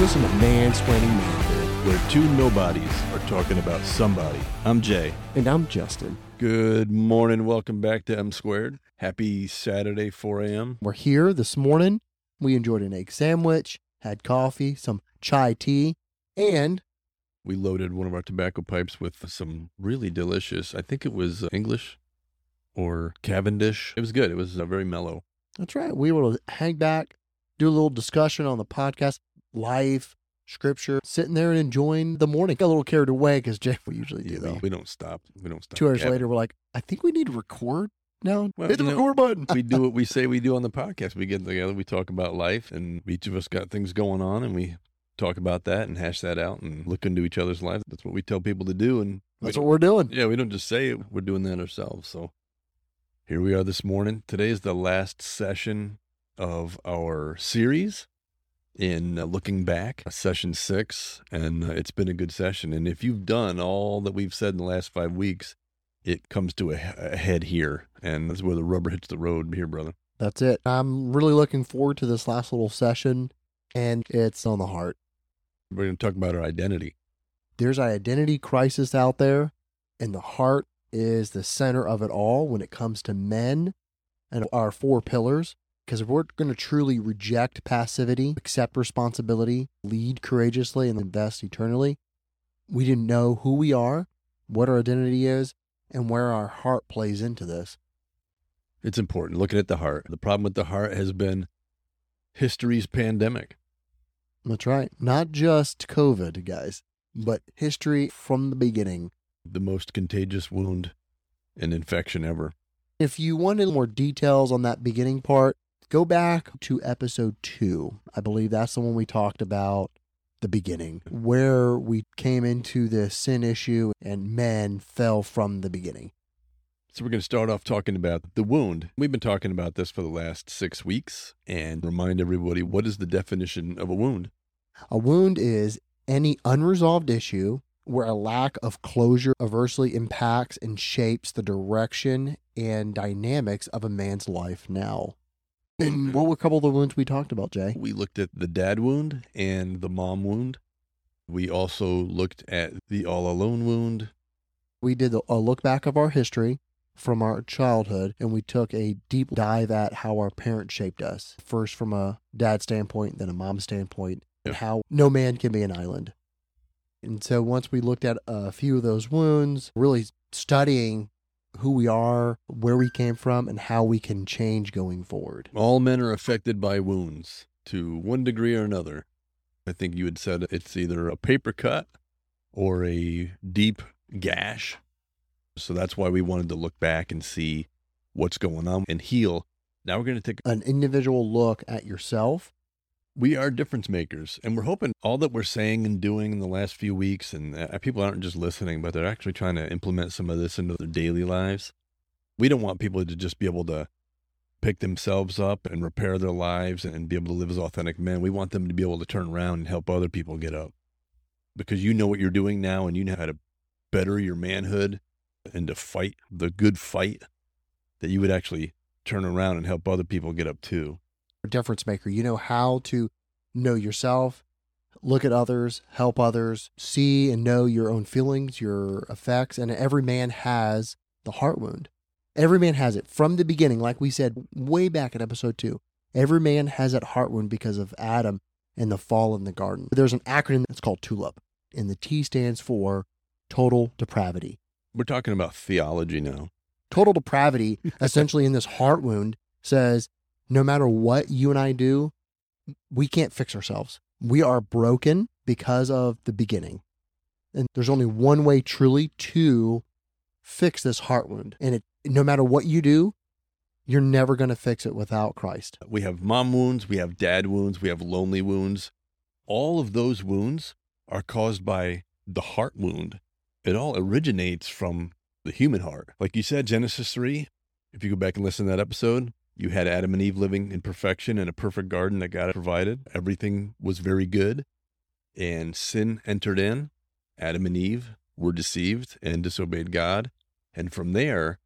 You listen to Mansplaining Manhood. where two nobodies are talking about somebody. I'm Jay. And I'm Justin. Good morning. Welcome back to M Squared. Happy Saturday, 4 a.m. We're here this morning. We enjoyed an egg sandwich, had coffee, some chai tea, and We loaded one of our tobacco pipes with some really delicious, I think it was uh, English or Cavendish. It was good. It was uh, very mellow. that's right. We were to hang back, do a little discussion on the podcast, life, scripture, sitting there and enjoying the morning. Got a little carried away because Jay, we usually do Yeah, though. we, we don't stop. We don't stop. Two hours later, we're like, I think we need to record now. Well, Hit the you know, record button. we do what we say we do on the podcast. We get together, we talk about life, and each of us got things going on, and we talk about that and hash that out and look into each other's lives. That's what we tell people to do. And That's what we're doing. Yeah, we don't just say it, we're doing that ourselves. So here we are this morning. Today is the last session of our series in uh, looking back, uh, session six, and uh, it's been a good session. And if you've done all that we've said in the last five weeks, it comes to a, a head here, and that's where the rubber hits the road here, brother. That's it. I'm really looking forward to this last little session, and it's on the heart. We're going to talk about our identity. there's an identity crisis out there, and the heart is the center of it all when it comes to men and our four pillars. Because if we're going to truly reject passivity, accept responsibility, lead courageously, and invest eternally, we didn't know who we are, what our identity is, and where our heart plays into this. It's important looking at the heart. The problem with the heart has been history's pandemic. That's right. Not just COVID, guys, but history from the beginning. the most contagious wound and infection ever. If you wanted more details on that beginning part, go back to episode two. I believe that's the one we talked about the beginning, where we came into the sin issue and men fell from the beginning. So, we're going to start off talking about the wound. We've been talking about this for the last six weeks and remind everybody what is the definition of a wound? A wound is any unresolved issue where a lack of closure adversely impacts and shapes the direction and dynamics of a man's life now. And what were a couple of the wounds we talked about, Jay? We looked at the dad wound and the mom wound. We also looked at the all alone wound. we did a look back of our history from our childhood and we took a deep dive at how our parents shaped us first from a dad standpoint then a mom standpoint and how no man can be an island and so once we looked at a few of those wounds really studying who we are where we came from and how we can change going forward All men are affected by wounds to one degree or another. I think you had said it's either a paper cut or a deep gash. So that's why we wanted to look back and see what's going on and heal. Now we're going to take, an individual look at yourself we are difference makers. And we're hoping all that we're saying and doing in the last few weeks, and uh, people aren't just listening, but they're actually trying to implement some of this into their daily lives. We don't want people to just be able to pick themselves up and repair their lives and be able to live as authentic men. We want them to be able to turn around and help other people get up because you know what you're doing now and you know how to better your manhood and to fight the good fight that you would actually turn around and help other people get up too. A difference maker. You know how to know yourself, look at others, help others, see and know your own feelings, your effects. And every man has the heart wound. Every man has it from the beginning, like we said way back in episode two. Every man has that heart wound because of Adam and the fall in the garden. There's an acronym that's called TULIP, and the T stands for total depravity. We're talking about theology now. Total depravity, essentially, in this heart wound, says no matter what you and I do, we can't fix ourselves. We are broken because of the beginning. And there's only one way truly to fix this heart wound. And it no matter what you do, you're never going to fix it without Christ. We have mom wounds, we have dad wounds, we have lonely wounds. All of those wounds are caused by the heart wound. It all originates from the human heart. Like you said, Genesis 3, if you go back and listen to that episode, you had Adam and Eve living in perfection in a perfect garden that God provided. Everything was very good. And sin entered in. Adam and Eve were deceived and disobeyed God. And from there,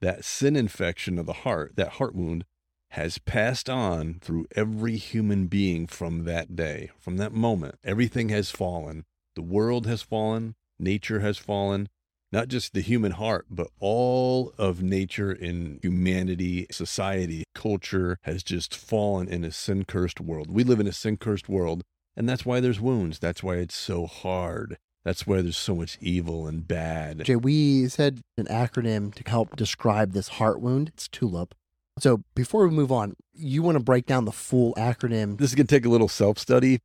that sin infection of the heart, that heart wound, has passed on through every human being from that day, from that moment. Everything has fallen. The world has fallen, nature has fallen, not just the human heart, but all of nature in humanity, society, culture has just fallen in a sin cursed world. We live in a sin cursed world, and that's why there's wounds. That's why it's so hard. That's why there's so much evil and bad. Jay, we said an acronym to help describe this heart wound. It's TULIP. So before we move on, you want to break down the full acronym. This is going to take a little self study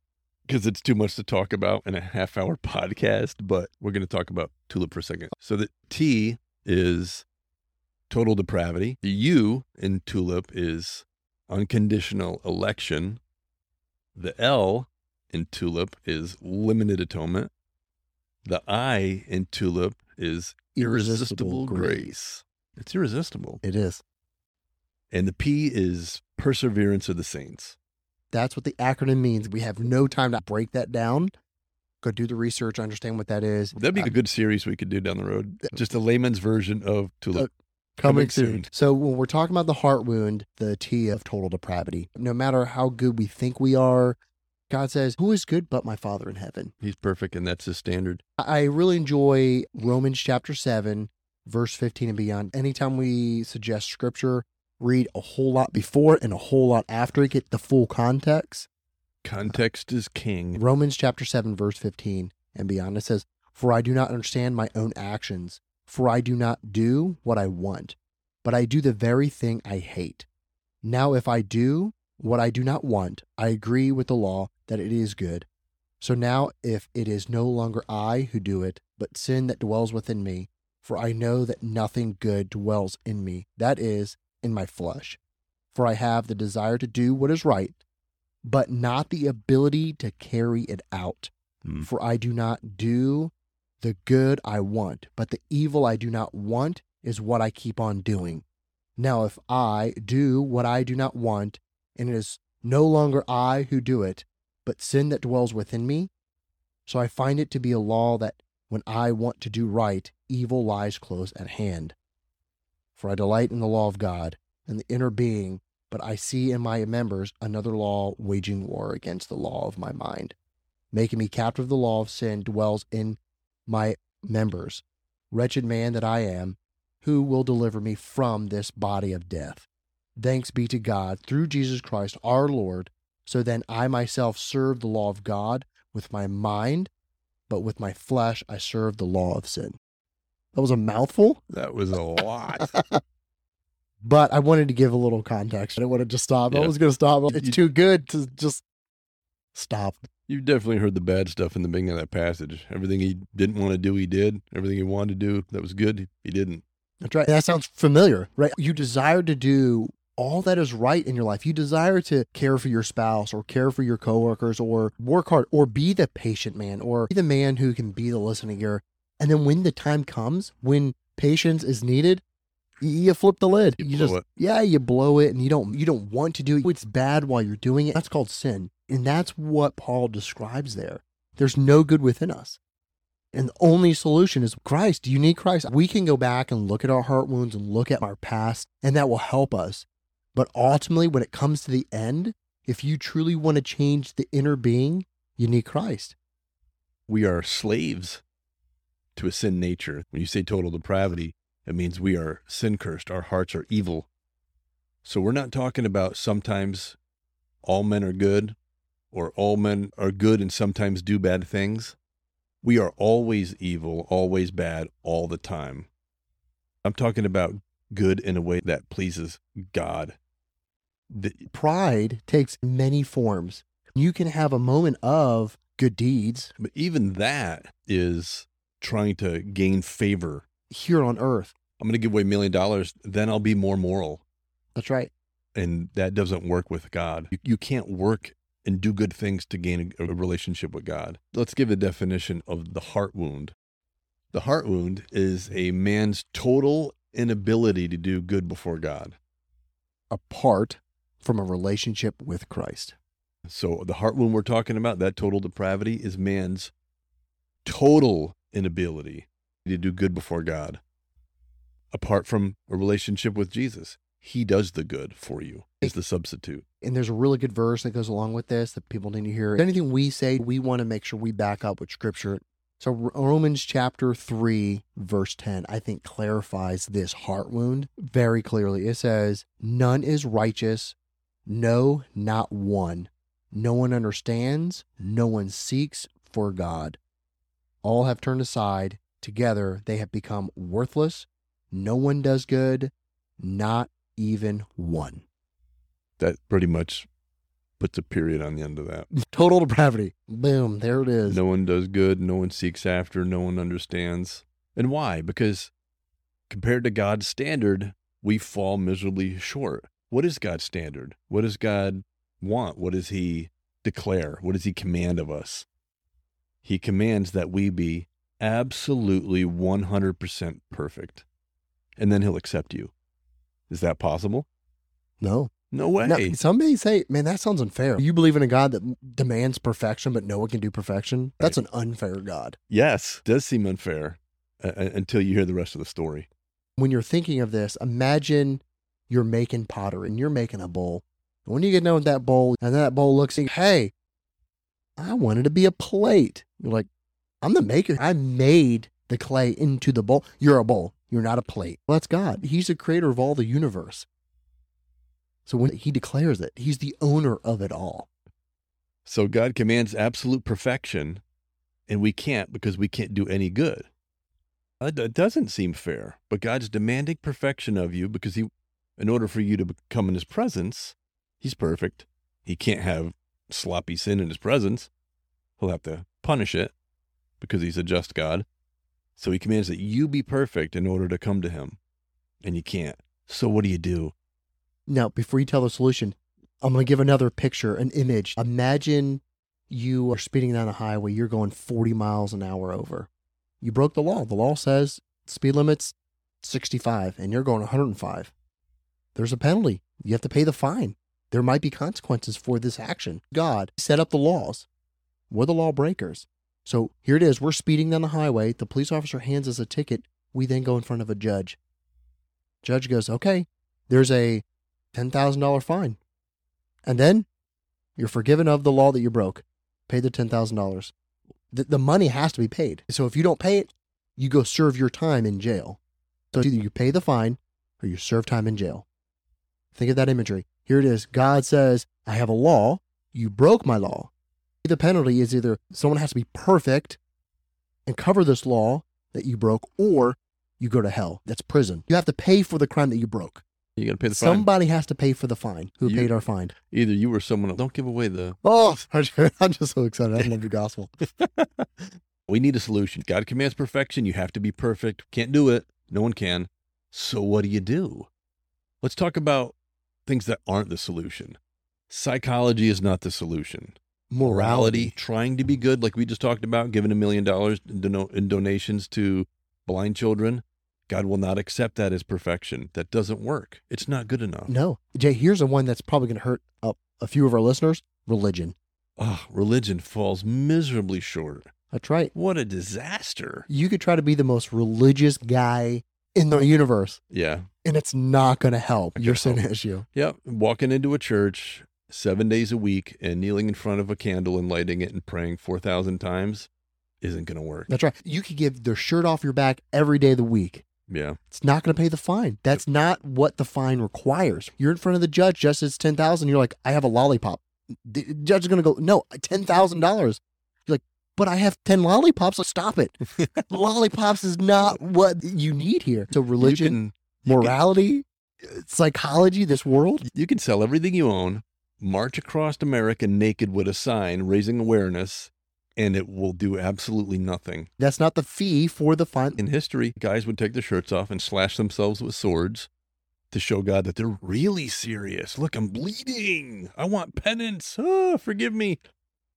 because it's too much to talk about in a half hour podcast, but we're going to talk about tulip for a second. So the T is total depravity. The U in tulip is unconditional election. The L in tulip is limited atonement. The I in tulip is irresistible, grace. It's irresistible. It is. And the P is perseverance of the saints. That's what the acronym means. We have no time to break that down. Go do the research, understand what that is. That'd be Uh, a good series we could do down the road. Just a layman's version of Tulip. coming, coming soon. So when we're talking about the heart wound, the T of total depravity, no matter how good we think we are, God says, "Who is good but my Father in heaven?" He's perfect, and that's his standard. I I really enjoy Romans chapter 7, verse 15 and beyond. Anytime we suggest scripture, read a whole lot before and a whole lot after it, get the full context. Context is king. Romans chapter 7, verse 15 and beyond. It says, For I do not understand my own actions, for I do not do what I want, but I do the very thing I hate. Now, if I do what I do not want, I agree with the law that it is good. So now, if it is no longer I who do it, but sin that dwells within me, for I know that nothing good dwells in me, that is, in my flesh. For I have the desire to do what is right, but not the ability to carry it out. Hmm. For I do not do the good I want, but the evil I do not want is what I keep on doing. Now, if I do what I do not want, and it is no longer I who do it, but sin that dwells within me, so I find it to be a law that when I want to do right, evil lies close at hand. For I delight in the law of God and the inner being, but I see in my members another law waging war against the law of my mind, making me captive the law of sin dwells in my members. Wretched man that I am, who will deliver me from this body of death? Thanks be to God through Jesus Christ our Lord. So then I myself serve the law of God with my mind, but with my flesh I serve the law of sin. That was a mouthful, That was a lot. but I wanted to give a little context. I didn't want to just stop. I was going to stop. It's You- too good to just stop. You've definitely heard the bad stuff in the beginning of that passage. Everything he didn't want to do, he did. Everything he wanted to do that was good, he didn't. That's right. That sounds familiar, right? You desire to do all that is right in your life. You desire to care for your spouse or care for your coworkers or work hard or be the patient man or be the man who can be the listening ear. And then when the time comes, when patience is needed, y- you flip the lid. You You, blow just it. yeah, you blow it and you don't you don't want to do it. It's bad while you're doing it. That's called sin. And that's what Paul describes there. There's no good within us. And the only solution is Christ. You need Christ. We can go back and look at our heart wounds and look at our past, and that will help us. But ultimately, when it comes to the end, if you truly want to change the inner being, you need Christ. We are slaves to a sin nature. When you say total depravity, it means we are sin cursed. Our hearts are evil. So we're not talking about sometimes all men are good or all men are good and sometimes do bad things. We are always evil, always bad, all the time. I'm talking about good in a way that pleases God. The, Pride takes many forms. You can have a moment of good deeds but even that is trying to gain favor. here on earth. I'm going to give away a million dollars, then I'll be more moral. That's right. And that doesn't work with God. You, you can't work and do good things to gain a, a relationship with God. Let's give a definition of the heart wound. The heart wound is a man's total inability to do good before God. Apart from a relationship with Christ. So the heart wound we're talking about, that total depravity, is man's total inability to do good before God, apart from a relationship with Jesus. he does the good for you. Is the substitute. And there's a really good verse that goes along with this that people need to hear. Anything we say, we want to make sure we back up with scripture. So Romans chapter 3 verse 10 I think clarifies this heart wound very clearly. It says, "None is righteous, no not one. No one understands, no one seeks for God. All have turned aside, together they have become worthless. No one does good, not even one." That pretty much puts a period on the end of that. Total depravity. Boom, there it is. No one does good, no one seeks after, no one understands. And why? Because compared to God's standard, we fall miserably short. What is God's standard? What does God want? What does He declare? What does He command of us? He commands that we be absolutely 100% perfect, and then He'll accept you. Is that possible? No. No way. Now, some may say, man, that sounds unfair. You believe in a God that demands perfection, but no one can do perfection? That's an unfair God. yes, does seem unfair uh, uh, until you hear the rest of the story. When you're thinking of this, imagine you're making pottery and you're making a bowl. When you get done with that bowl and that bowl looks, like, hey, I wanted to be a plate. You're like, I'm the maker. I made the clay into the bowl. You're a bowl. You're not a plate. Well, that's God. He's the creator of all the universe. So when he declares it, he's the owner of it all. So God commands absolute perfection, and we can't because we can't do any good. That doesn't seem fair, but God's demanding perfection of you because he, in order for you to come in his presence, he's perfect. He can't have sloppy sin in his presence. He'll have to punish it because he's a just God. So he commands that you be perfect in order to come to him, and you can't. So what do you do? Now, before you tell the solution, I'm going to give another picture, an image. Imagine you are speeding down a highway, you're going 40 miles an hour over. You broke the law. The law says speed limit's 65 and you're going 105. There's a penalty. You have to pay the fine. There might be consequences for this action. God set up the laws. We're the lawbreakers. So here it is. We're speeding down the highway. The police officer hands us a ticket. We then go in front of a judge. Judge goes, okay, there's a $10,000 fine. And then you're forgiven of the law that you broke. Pay the $10,000. The, the money has to be paid. So if you don't pay it, you go serve your time in jail. So either you pay the fine or you serve time in jail. Think of that imagery. Here it is. God says, I have a law. You broke my law. The penalty is either someone has to be perfect and cover this law that you broke, or you go to hell. That's prison. You have to pay for the crime that you broke. You got to pay the fine. Somebody has to pay for the fine. Who You- paid our fine? Either you or someone else. Don't give away the. Oh, I'm just so excited. I love the gospel. We need a solution. God commands perfection. You have to be perfect. Can't do it. No one can. So what do you do? Let's talk about things that aren't the solution. Psychology is not the solution. Morality, trying to be good, like we just talked about, giving a million dollars in donations to blind children. God will not accept that as perfection. That doesn't work. It's not good enough. No. Jay, here's the one that's probably going to hurt a, a few of our listeners religion. Ah, religion falls miserably short. That's right. What a disaster. You could try to be the most religious guy in the universe, Yeah. And it's not going to help your sin help. issue. Yep. Walking into a church seven days a week and kneeling in front of a candle and lighting it and praying 4,000 times isn't going to work. That's right. You could give the shirt off your back every day of the week. Yeah. It's not going to pay the fine. That's not what the fine requires. You're in front of the judge, just as ten thousand. You're like, I have a lollipop. The judge is going to go, no, ten thousand dollars. You're like, but I have ten lollipops. So stop it. lollipops is not what you need here. So religion, You can, morality, psychology, this world. you can sell everything you own, march across America naked with a sign raising awareness, and it will do absolutely nothing. That's not the fee for the fine. In history, guys would take their shirts off and slash themselves with swords to show God that they're really serious. Look, I'm bleeding. I want penance. Ah, forgive me.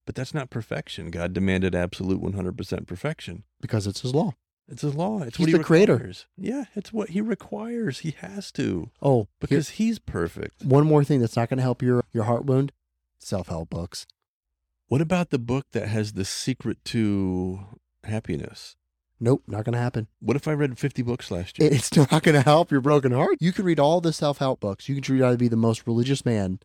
But that's not perfection. God demanded absolute 100% perfection. because it's his law. It's a law. It's He's what he the creator. Yeah, it's what he requires. He has to Oh, because he's perfect. one more thing that's not going to help your your heart wound: self help books. What about the book that has the secret to happiness? Nope, not going to happen. What if I read 50 books last year? It's not going to help your broken heart. You can read all the self help books. You can try to be the most religious man,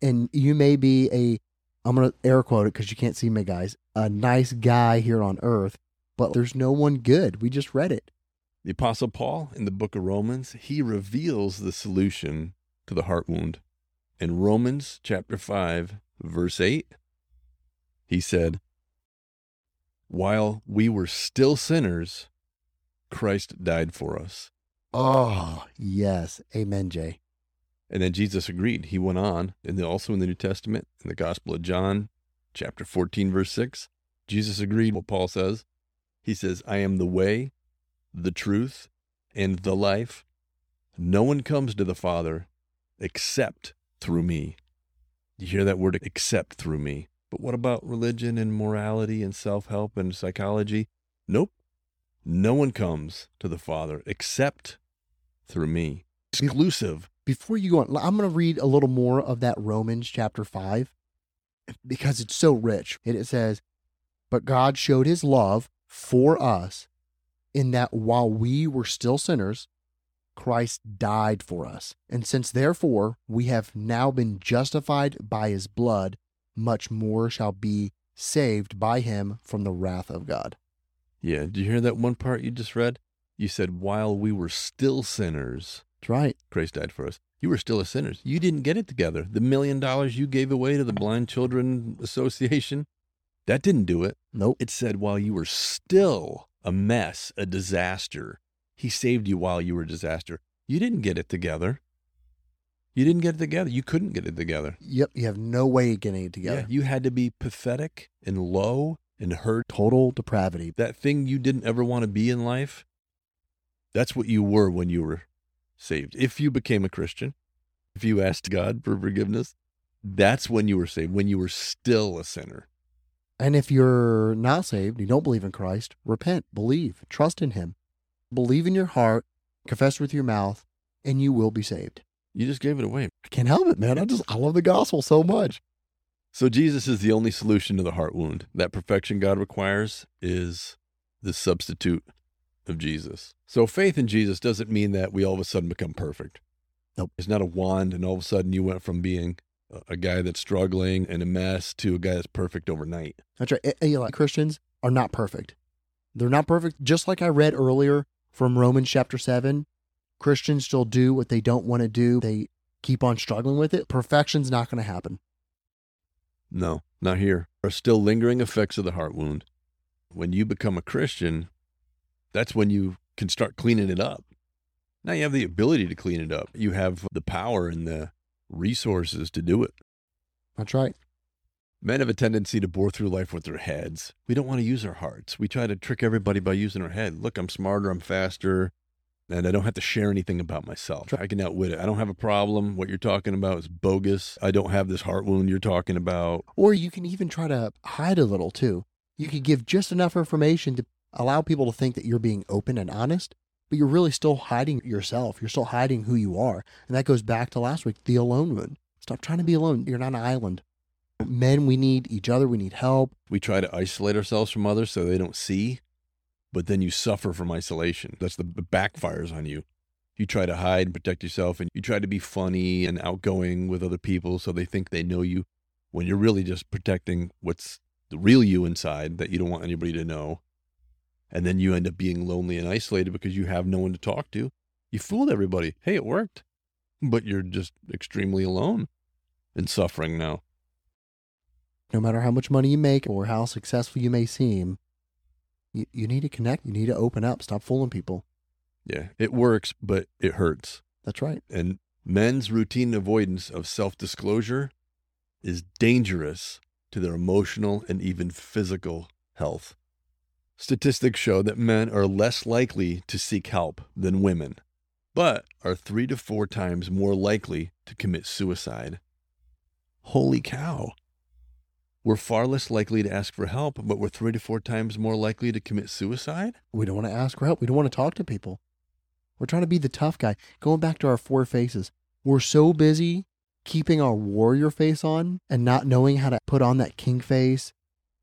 and you may be a, I'm going to air quote it because you can't see me, guys, a nice guy here on earth, but there's no one good. We just read it. The Apostle Paul in the book of Romans, he reveals the solution to the heart wound. In Romans chapter 5, verse 8, he said, While we were still sinners, Christ died for us. Oh, yes. Amen, Jay. And then Jesus agreed. He went on, and also in the New Testament, in the Gospel of John, chapter 14, verse 6, Jesus agreed what Paul says. He says, I am the way, the truth, and the life. No one comes to the Father except through me. You hear that word, except through me. But what about religion and morality and self help and psychology? Nope. No one comes to the Father except through me. Exclusive. Before you go on, I'm going to read a little more of that Romans chapter 5 because it's so rich. It says, But God showed his love for us in that while we were still sinners, Christ died for us. And since therefore we have now been justified by his blood, much more shall be saved by him from the wrath of God. Yeah. Did you hear that one part you just read? You said, while we were still sinners, That's right. Christ died for us. You were still a sinner. You didn't get it together. The million dollars you gave away to the Blind Children Association, that didn't do it. Nope. It said while you were still a mess, a disaster, he saved you while you were a disaster. You didn't get it together. You didn't get it together. You couldn't get it together. Yep. You have no way of getting it together. Yeah, you had to be pathetic and low and hurt. Total depravity. That thing you didn't ever want to be in life, that's what you were when you were saved. If you became a Christian, if you asked God for forgiveness, that's when you were saved, when you were still a sinner. And if you're not saved, you don't believe in Christ, repent, believe, trust in Him. Believe in your heart, confess with your mouth, and you will be saved. You just gave it away. I can't help it, man. I just, I love the gospel so much. So Jesus is the only solution to the heart wound. That perfection God requires is the substitute of Jesus. So faith in Jesus doesn't mean that we all of a sudden become perfect. Nope. It's not a wand and all of a sudden you went from being a- guy that's struggling and a mess to a guy that's perfect overnight. That's right. Know, like Christians are not perfect. They're not perfect. Just like I read earlier from Romans chapter 7, Christians still do what they don't want to do. They keep on struggling with it. Perfection's not going to happen. No, not here. Are still lingering effects of the heart wound. When you become a Christian, that's when you can start cleaning it up. Now you have the ability to clean it up. You have the power and the resources to do it. That's right. Men have a tendency to bore through life with their heads. We don't want to use our hearts. We try to trick everybody by using our head. Look, I'm smarter, I'm faster, and I don't have to share anything about myself. I can outwit it. I don't have a problem. What you're talking about is bogus. I don't have this heart wound you're talking about. Or you can even try to hide a little too. You could give just enough information to allow people to think that you're being open and honest, but you're really still hiding yourself. You're still hiding who you are. And that goes back to last week, the alone one. Stop trying to be alone. You're not an island. Men, we need each other. We need help. We try to isolate ourselves from others so they don't see, but then you suffer from isolation. That's the backfires on you. You try to hide and protect yourself, and you try to be funny and outgoing with other people so they think they know you when you're really just protecting what's the real you inside that you don't want anybody to know. And then you end up being lonely and isolated because you have no one to talk to. You fooled everybody. Hey, it worked. But you're just extremely alone and suffering now. No matter how much money you make or how successful you may seem, you, you need to connect. You need to open up. Stop fooling people. Yeah, it works, but it hurts. That's right. And men's routine avoidance of self disclosure is dangerous to their emotional and even physical health. Statistics show that men are less likely to seek help than women, but are three to four times more likely to commit suicide. Holy cow. We're far less likely to ask for help, but we're three to four times more likely to commit suicide? We don't want to ask for help. We don't want to talk to people. We're trying to be the tough guy. Going back to our four faces, we're so busy keeping our warrior face on and not knowing how to put on that king face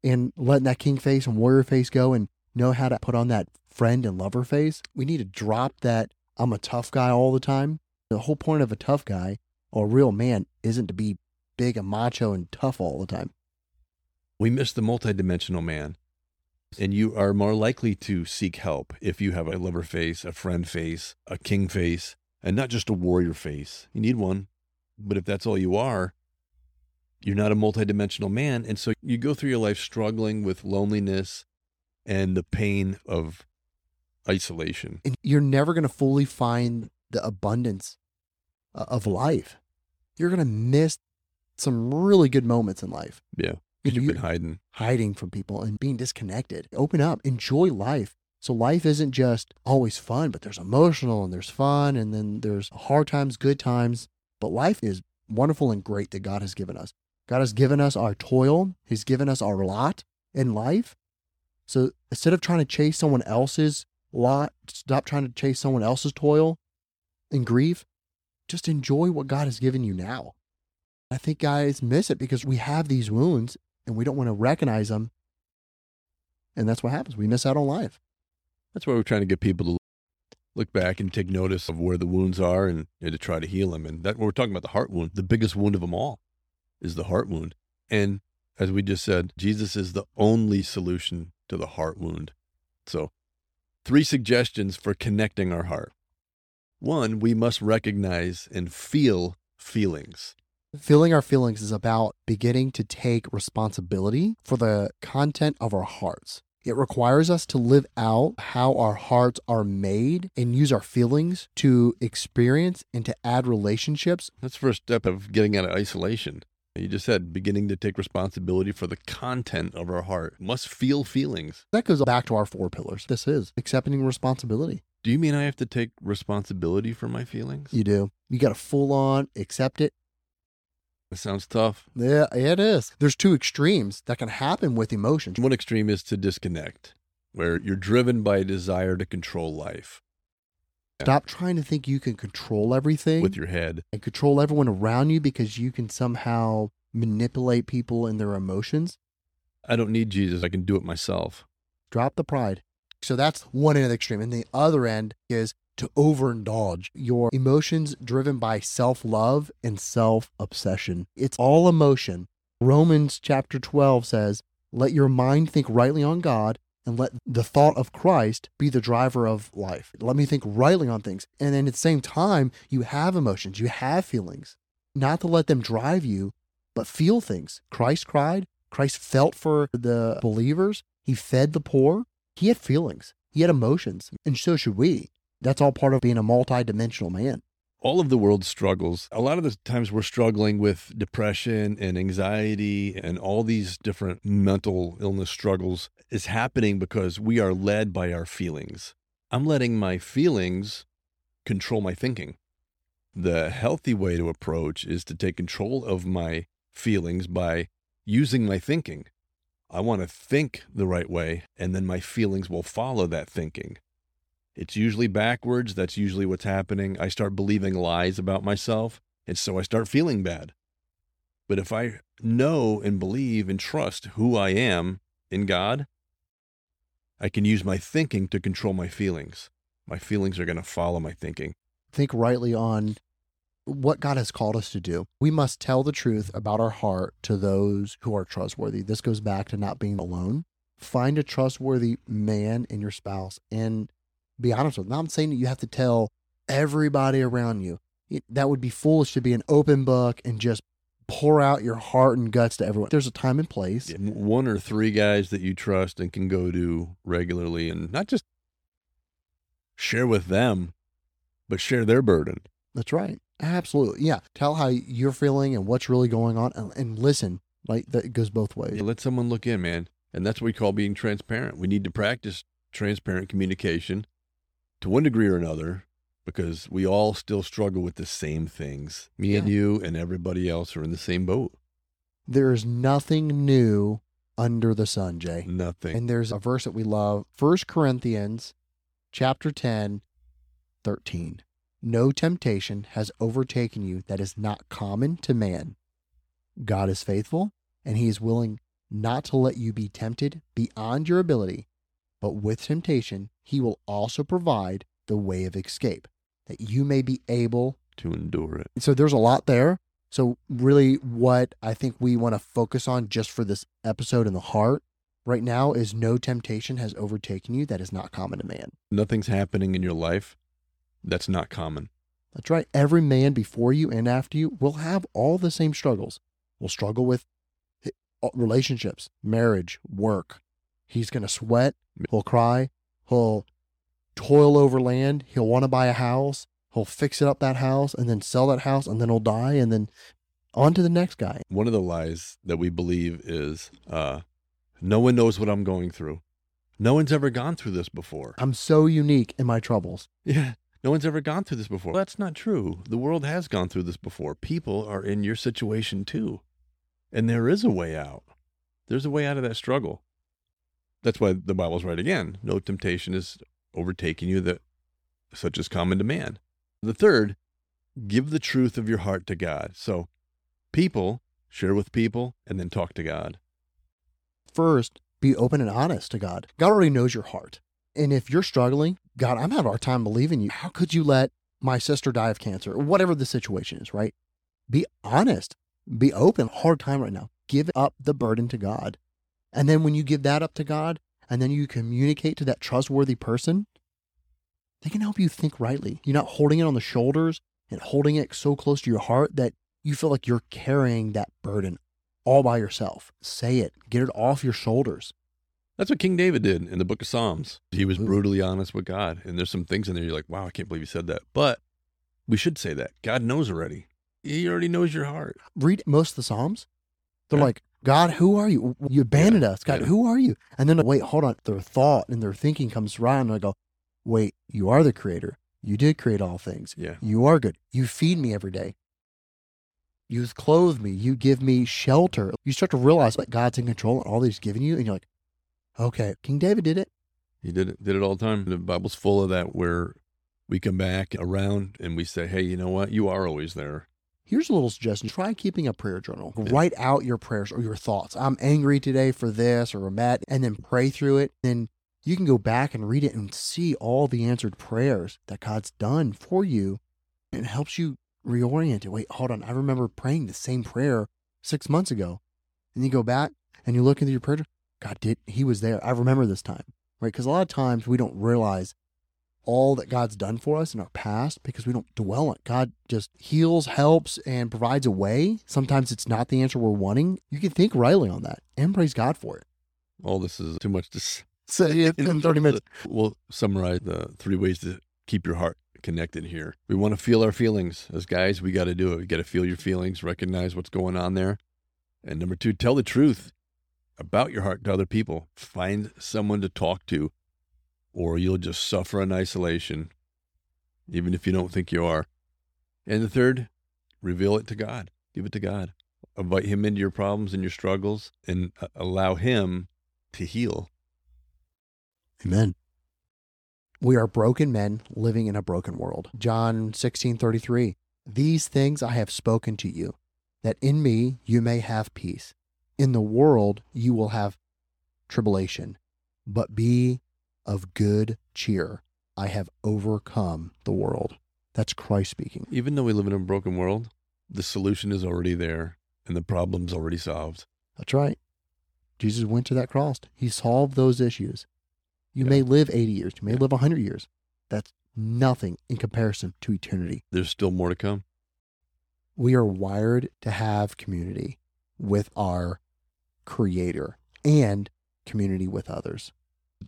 and letting that king face and warrior face go and know how to put on that friend and lover face. We need to drop that I'm a tough guy all the time. The whole point of a tough guy or a real man isn't to be big and macho and tough all the time. We miss the multidimensional man. And you are more likely to seek help if you have a lover face, a friend face, a king face, and not just a warrior face. You need one. But if that's all you are, you're not a multidimensional man. And so you go through your life struggling with loneliness and the pain of isolation. And you're never going to fully find the abundance uh, of life. You're going to miss some really good moments in life. Yeah. You've you- been hiding. hiding from people and being disconnected. Open up, enjoy life. So life isn't just always fun, but there's emotional and there's fun and then there's hard times, good times. But life is wonderful and great that God has given us. God has given us our toil. He's given us our lot in life. So instead of trying to chase someone else's lot, stop trying to chase someone else's toil and grief. Just enjoy what God has given you now. I think guys miss it because we have these wounds and we don't want to recognize them. And that's what happens. We miss out on life. That's why we're trying to get people to look back and take notice of where the wounds are and, to try to heal them. And that we're talking about the heart wound. The biggest wound of them all is the heart wound. And as we just said, Jesus is the only solution to the heart wound. So, three suggestions for connecting our heart. One, we must recognize and feel feelings. Feeling our feelings is about beginning to take responsibility for the content of our hearts. It requires us to live out how our hearts are made and use our feelings to experience and to add relationships. That's the first step of getting out of isolation. You just said beginning to take responsibility for the content of our heart. Must feel feelings. That goes back to our four pillars. This is accepting responsibility. Do you mean I have to take responsibility for my feelings? You do. You got to full on accept it. That sounds tough. Yeah, it is. There's two extremes that can happen with emotions. One extreme is to disconnect, where you're driven by a desire to control life Stop trying to think you can control everything with your head. and control everyone around you because you can somehow manipulate people and their emotions. I don't need Jesus. I can do it myself. Drop the pride. So that's one end of the extreme. And the other end is to overindulge your emotions driven by self love and self obsession. It's all emotion. Romans chapter 12 says, Let your mind think rightly on God and let the thought of Christ be the driver of life. Let me think rightly on things. And then at the same time, you have emotions, you have feelings, not to let them drive you, but feel things. Christ cried, Christ felt for the believers, he fed the poor, he had feelings, he had emotions, and so should we. That's all part of being a multidimensional man. All of the world's struggles, a lot of the times we're struggling with depression and anxiety and all these different mental illness struggles is happening because we are led by our feelings. I'm letting my feelings control my thinking. The healthy way to approach is to take control of my feelings by using my thinking. I want to think the right way, and then my feelings will follow that thinking. It's usually backwards. That's usually what's happening. I start believing lies about myself, and so I start feeling bad. But if I know and believe and trust who I am in God, I can use my thinking to control my feelings. My feelings are going to follow my thinking. Think rightly on what God has called us to do. We must tell the truth about our heart to those who are trustworthy. This goes back to not being alone. Find a trustworthy man in your spouse and be honest with them. I'm saying that you have to tell everybody around you. It, that would be foolish to be an open book and just pour out your heart and guts to everyone. There's a time and place. One or three guys that you trust and can go to regularly and not just share with them, but share their burden. That's right. Absolutely. Yeah. Tell how you're feeling and what's really going on and, and listen. Like that goes both ways. Let someone look in, man. And that's what we call being transparent. We need to practice transparent communication to one degree or another because we all still struggle with the same things. Me and you and everybody else are in the same boat. There is nothing new under the sun, Jay. Nothing. And there's a verse that we love, First Corinthians chapter 10, 13. No temptation has overtaken you that is not common to man. God is faithful, and he is willing not to let you be tempted beyond your ability, But with temptation, he will also provide the way of escape that you may be able. To endure it. So there's a lot there. So, really, what I think we want to focus on just for this episode in the heart right now is no temptation has overtaken you that is not common to man. Nothing's happening in your life that's not common. That's right. Every man before you and after you will have all the same struggles. Will struggle with uh, relationships, marriage, work. He's going to sweat. He'll cry. He'll toil over land. He'll want to buy a house. He'll fix it up that house and then sell that house and then he'll die and then on to the next guy. One of the lies that we believe is uh, no one knows what I'm going through. No one's ever gone through this before. I'm so unique in my troubles. Yeah. No one's ever gone through this before. That's not true. The world has gone through this before. People are in your situation too. And there is a way out. There's a way out of that struggle. That's why the Bible's right again. No temptation is overtaking you that such is common to man. The third, give the truth of your heart to God. So people, share with people, and then talk to God. First, be open and honest to God. God already knows your heart. And if you're struggling, God, I'm having a hard time believing you. How could you let my sister die of cancer whatever the situation is, right? Be honest, be open. Hard time right now. Give up the burden to God. And then when you give that up to God and then you communicate to that trustworthy person, they can help you think rightly. You're not holding it on the shoulders and holding it so close to your heart that you feel like you're carrying that burden all by yourself. Say it, get it off your shoulders. That's what King David did in the book of Psalms. He was brutally honest with God. And there's some things in there you're like, wow, I can't believe you said that. But we should say that. God knows already. He already knows your heart. Read most of the Psalms. They're Yeah. like, God, who are you? You abandoned us. God, yeah. who are you? And then, wait, hold on. Their thought and their thinking comes around and I go, wait, you are the creator. You did create all things. Yeah. You are good. You feed me every day. You clothe me. You give me shelter. You start to realize that God's in control and all that He's given you. And you're like, okay, King David did it. He did it, did it all the time. The Bible's full of that where we come back around and we say, hey, you know what? You are always there. Here's a little suggestion. Try keeping a prayer journal. Yeah. Write out your prayers or your thoughts. I'm angry today for this or I'm mad, and then pray through it. Then you can go back and read it and see all the answered prayers that God's done for you. It helps you reorient it. Wait, hold on. I remember praying the same prayer six months ago. And you go back and you look into your prayer. journal, God did, He was there. I remember this time, right? Because a lot of times we don't realize all that God's done for us in our past because we don't dwell on it. God just heals, helps, and provides a way. Sometimes it's not the answer we're wanting. You can think rightly on that and praise God for it. All this is too much to Say it in 30 minutes. We'll summarize the three ways to keep your heart connected here. We want to feel our feelings. As guys, we got to do it. We got to feel your feelings, recognize what's going on there. And number two, tell the truth about your heart to other people. Find someone to talk to, or you'll just suffer in isolation, even if you don't think you are. And the third, reveal it to God. Give it to God. Invite Him into your problems and your struggles and uh, allow Him to heal. Amen. We are broken men living in a broken world. John 16 33. These things I have spoken to you, that in me you may have peace. In the world you will have tribulation, but be of good cheer. I have overcome the world. That's Christ speaking. Even though we live in a broken world, the solution is already there and the problem's already solved. That's right. Jesus went to that cross. He solved those issues. You Yeah. may live 80 years, you may Yeah. live 100 years. That's nothing in comparison to eternity. There's still more to come. We are wired to have community with our creator and community with others.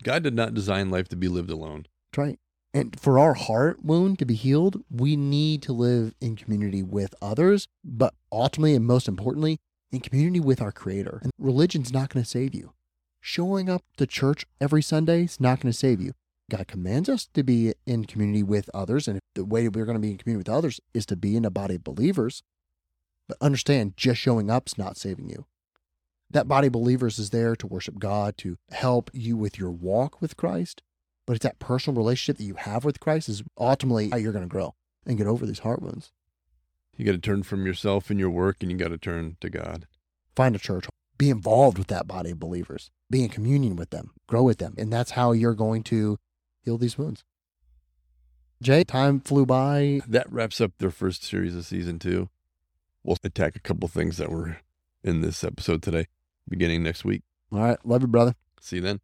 God did not design life to be lived alone. That's right. And for our heart wound to be healed, we need to live in community with others, but ultimately and most importantly, in community with our creator. And religion's not going to save you. Showing up to church every Sunday is not going to save you. God commands us to be in community with others. And the way we're going to be in community with others is to be in a body of believers. But understand, just showing up's not saving you. That body of believers is there to worship God, to help you with your walk with Christ. But it's that personal relationship that you have with Christ is ultimately how you're going to grow and get over these heart wounds. You got to turn from yourself and your work and you got to turn to God. Find a church. be involved with that body of believers, be in communion with them, grow with them. And that's how you're going to heal these wounds. Jay, time flew by. That wraps up their first series of season two. We'll attack a couple things that were in this episode today, beginning next week. All right. Love you, brother. See you then.